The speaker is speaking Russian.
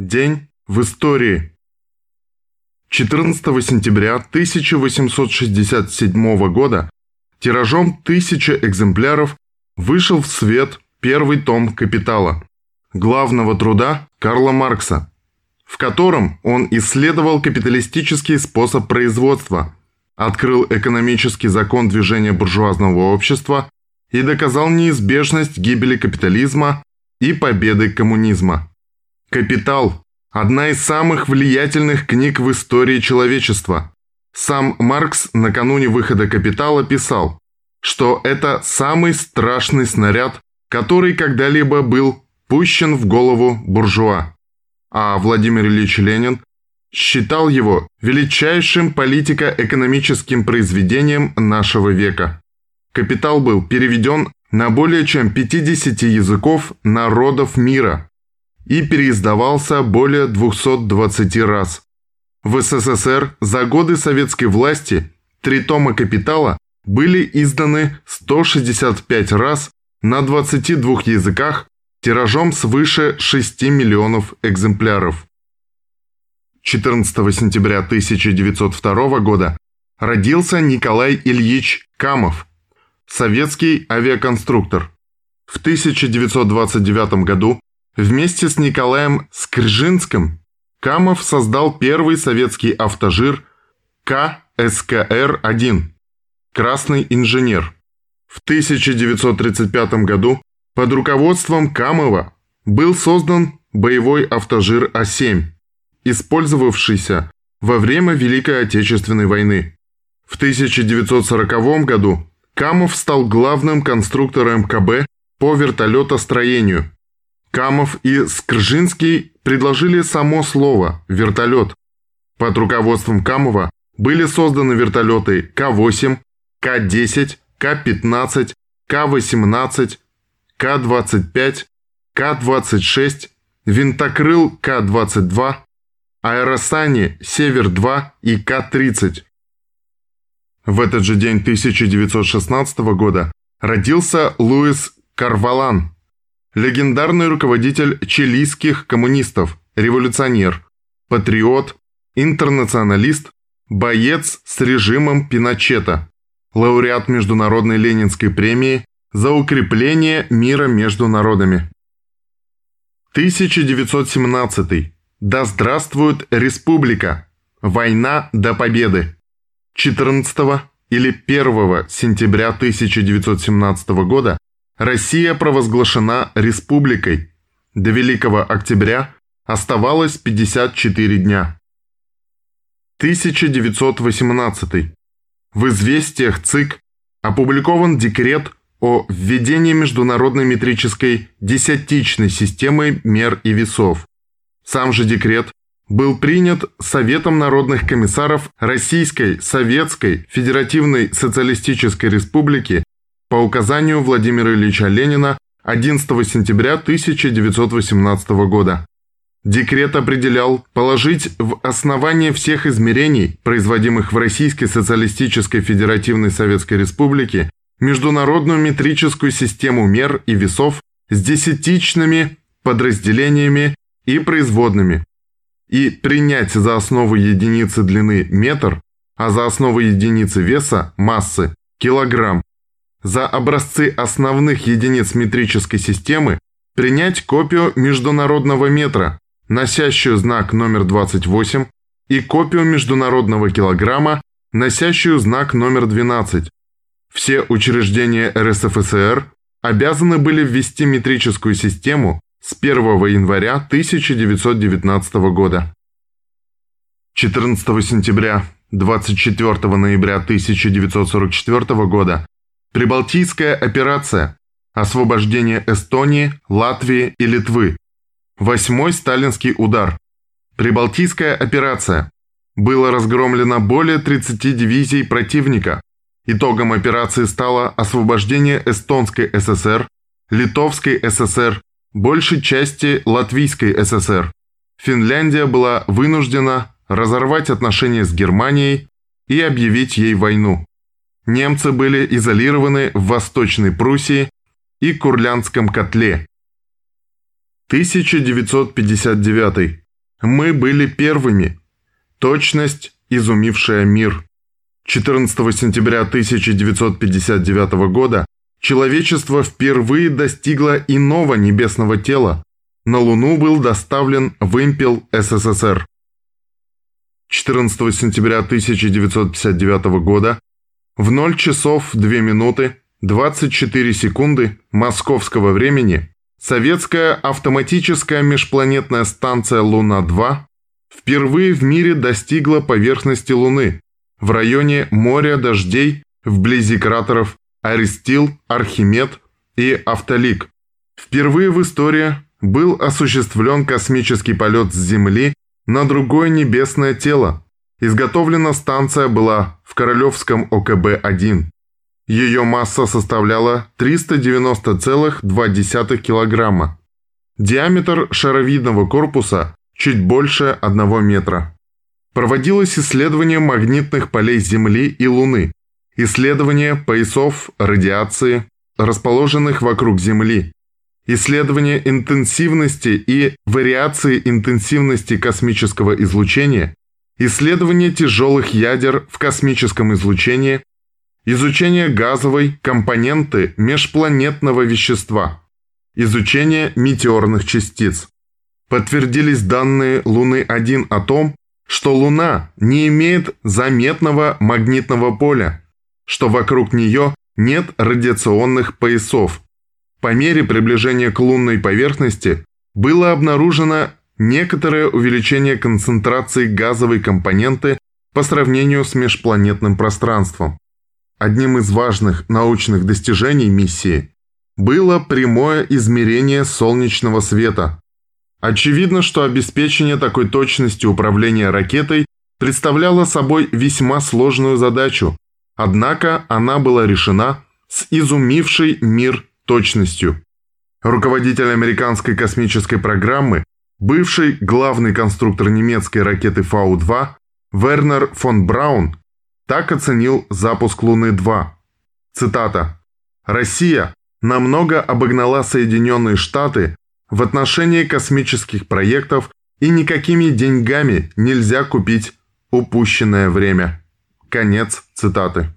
День в истории. 14 сентября 1867 года тиражом тысяча экземпляров вышел в свет первый том «Капитала» главного труда Карла Маркса, в котором он исследовал капиталистический способ производства, открыл экономический закон движения буржуазного общества и доказал неизбежность гибели капитализма и победы коммунизма. «Капитал» – одна из самых влиятельных книг в истории человечества. Сам Маркс накануне выхода «Капитала» писал, что это самый страшный снаряд, который когда-либо был пущен в голову буржуа. А Владимир Ильич Ленин считал его величайшим политико-экономическим произведением нашего века. «Капитал» был переведен на более чем 50 языков народов мира – и переиздавался более 220 раз. В СССР за годы советской власти три тома «Капитала» были изданы 165 раз на 22 языках тиражом свыше 6 миллионов экземпляров. 14 сентября 1902 года родился Николай Ильич Камов, советский авиаконструктор. В 1929 году Вместе с Николаем Скржинским Камов создал первый советский автожир КСКР-1 «Красный инженер». В 1935 году под руководством Камова был создан боевой автожир А-7, использовавшийся во время Великой Отечественной войны. В 1940 году Камов стал главным конструктором КБ по вертолетостроению Камов и Скржинский предложили само слово «вертолет». Под руководством Камова были созданы вертолеты К-8, К-10, К-15, К-18, К-25, К-26, винтокрыл К-22, аэросани «Север-2» и К-30. В этот же день 1916 года родился Луис Карвалан – легендарный руководитель чилийских коммунистов, революционер, патриот, интернационалист, боец с режимом Пиночета, лауреат Международной Ленинской премии за укрепление мира между народами. 1917. Да здравствует республика! Война до победы! 14 или 1 сентября 1917 года Россия провозглашена республикой. До Великого Октября оставалось 54 дня. 1918. В известиях ЦИК опубликован декрет о введении международной метрической десятичной системы мер и весов. Сам же декрет был принят Советом народных комиссаров Российской Советской Федеративной Социалистической Республики по указанию Владимира Ильича Ленина 11 сентября 1918 года. Декрет определял положить в основание всех измерений, производимых в Российской Социалистической Федеративной Советской Республике, международную метрическую систему мер и весов с десятичными подразделениями и производными, и принять за основу единицы длины метр, а за основу единицы веса массы килограмм, за образцы основных единиц метрической системы принять копию международного метра, носящую знак номер 28, и копию международного килограмма, носящую знак номер 12. Все учреждения РСФСР обязаны были ввести метрическую систему с 1 января 1919 года. 14 сентября 24 ноября 1944 года Прибалтийская операция. Освобождение Эстонии, Латвии и Литвы. Восьмой сталинский удар. Прибалтийская операция. Было разгромлено более 30 дивизий противника. Итогом операции стало освобождение Эстонской ССР, Литовской ССР, большей части Латвийской ССР. Финляндия была вынуждена разорвать отношения с Германией и объявить ей войну немцы были изолированы в Восточной Пруссии и Курляндском котле. 1959. Мы были первыми. Точность, изумившая мир. 14 сентября 1959 года человечество впервые достигло иного небесного тела. На Луну был доставлен вымпел СССР. 14 сентября 1959 года в 0 часов 2 минуты 24 секунды московского времени советская автоматическая межпланетная станция «Луна-2» впервые в мире достигла поверхности Луны в районе моря дождей вблизи кратеров Аристил, Архимед и Автолик. Впервые в истории был осуществлен космический полет с Земли на другое небесное тело. Изготовлена станция была в Королевском ОКБ-1. Ее масса составляла 390,2 килограмма. Диаметр шаровидного корпуса чуть больше 1 метра. Проводилось исследование магнитных полей Земли и Луны, исследование поясов радиации, расположенных вокруг Земли, исследование интенсивности и вариации интенсивности космического излучения, исследование тяжелых ядер в космическом излучении, изучение газовой компоненты межпланетного вещества, изучение метеорных частиц. Подтвердились данные Луны-1 о том, что Луна не имеет заметного магнитного поля, что вокруг нее нет радиационных поясов. По мере приближения к лунной поверхности было обнаружено некоторое увеличение концентрации газовой компоненты по сравнению с межпланетным пространством. Одним из важных научных достижений миссии было прямое измерение солнечного света, Очевидно, что обеспечение такой точности управления ракетой представляло собой весьма сложную задачу, однако она была решена с изумившей мир точностью. Руководитель американской космической программы, бывший главный конструктор немецкой ракеты Фау-2 Вернер фон Браун, так оценил запуск Луны-2. Цитата. «Россия намного обогнала Соединенные Штаты в отношении космических проектов и никакими деньгами нельзя купить упущенное время. Конец цитаты.